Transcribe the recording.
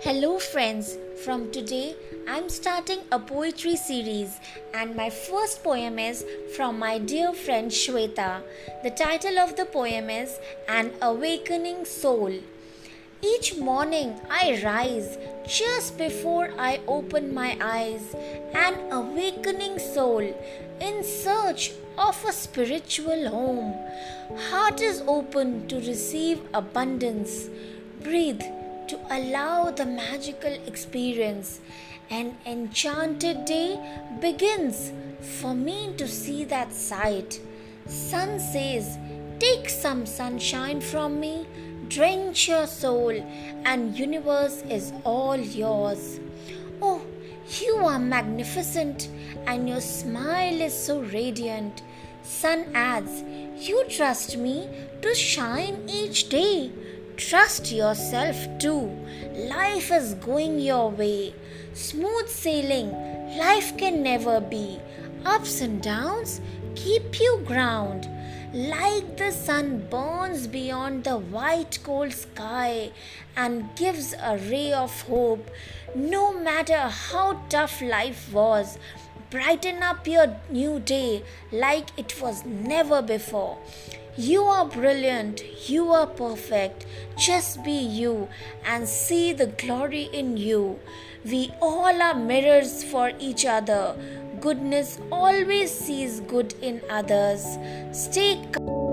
Hello, friends. From today, I'm starting a poetry series, and my first poem is from my dear friend Shweta. The title of the poem is An Awakening Soul. Each morning I rise just before I open my eyes, an awakening soul in search of a spiritual home. Heart is open to receive abundance. Breathe to allow the magical experience. An enchanted day begins for me to see that sight. Sun says, Take some sunshine from me, drench your soul, and universe is all yours. Oh, you are magnificent, and your smile is so radiant. Sun adds, You trust me to shine each day. Trust yourself too. Life is going your way. Smooth sailing, life can never be. Ups and downs keep you ground. Like the sun burns beyond the white cold sky and gives a ray of hope. No matter how tough life was, brighten up your new day like it was never before. You are brilliant, you are perfect. Just be you and see the glory in you. We all are mirrors for each other. Goodness always sees good in others. Stay calm.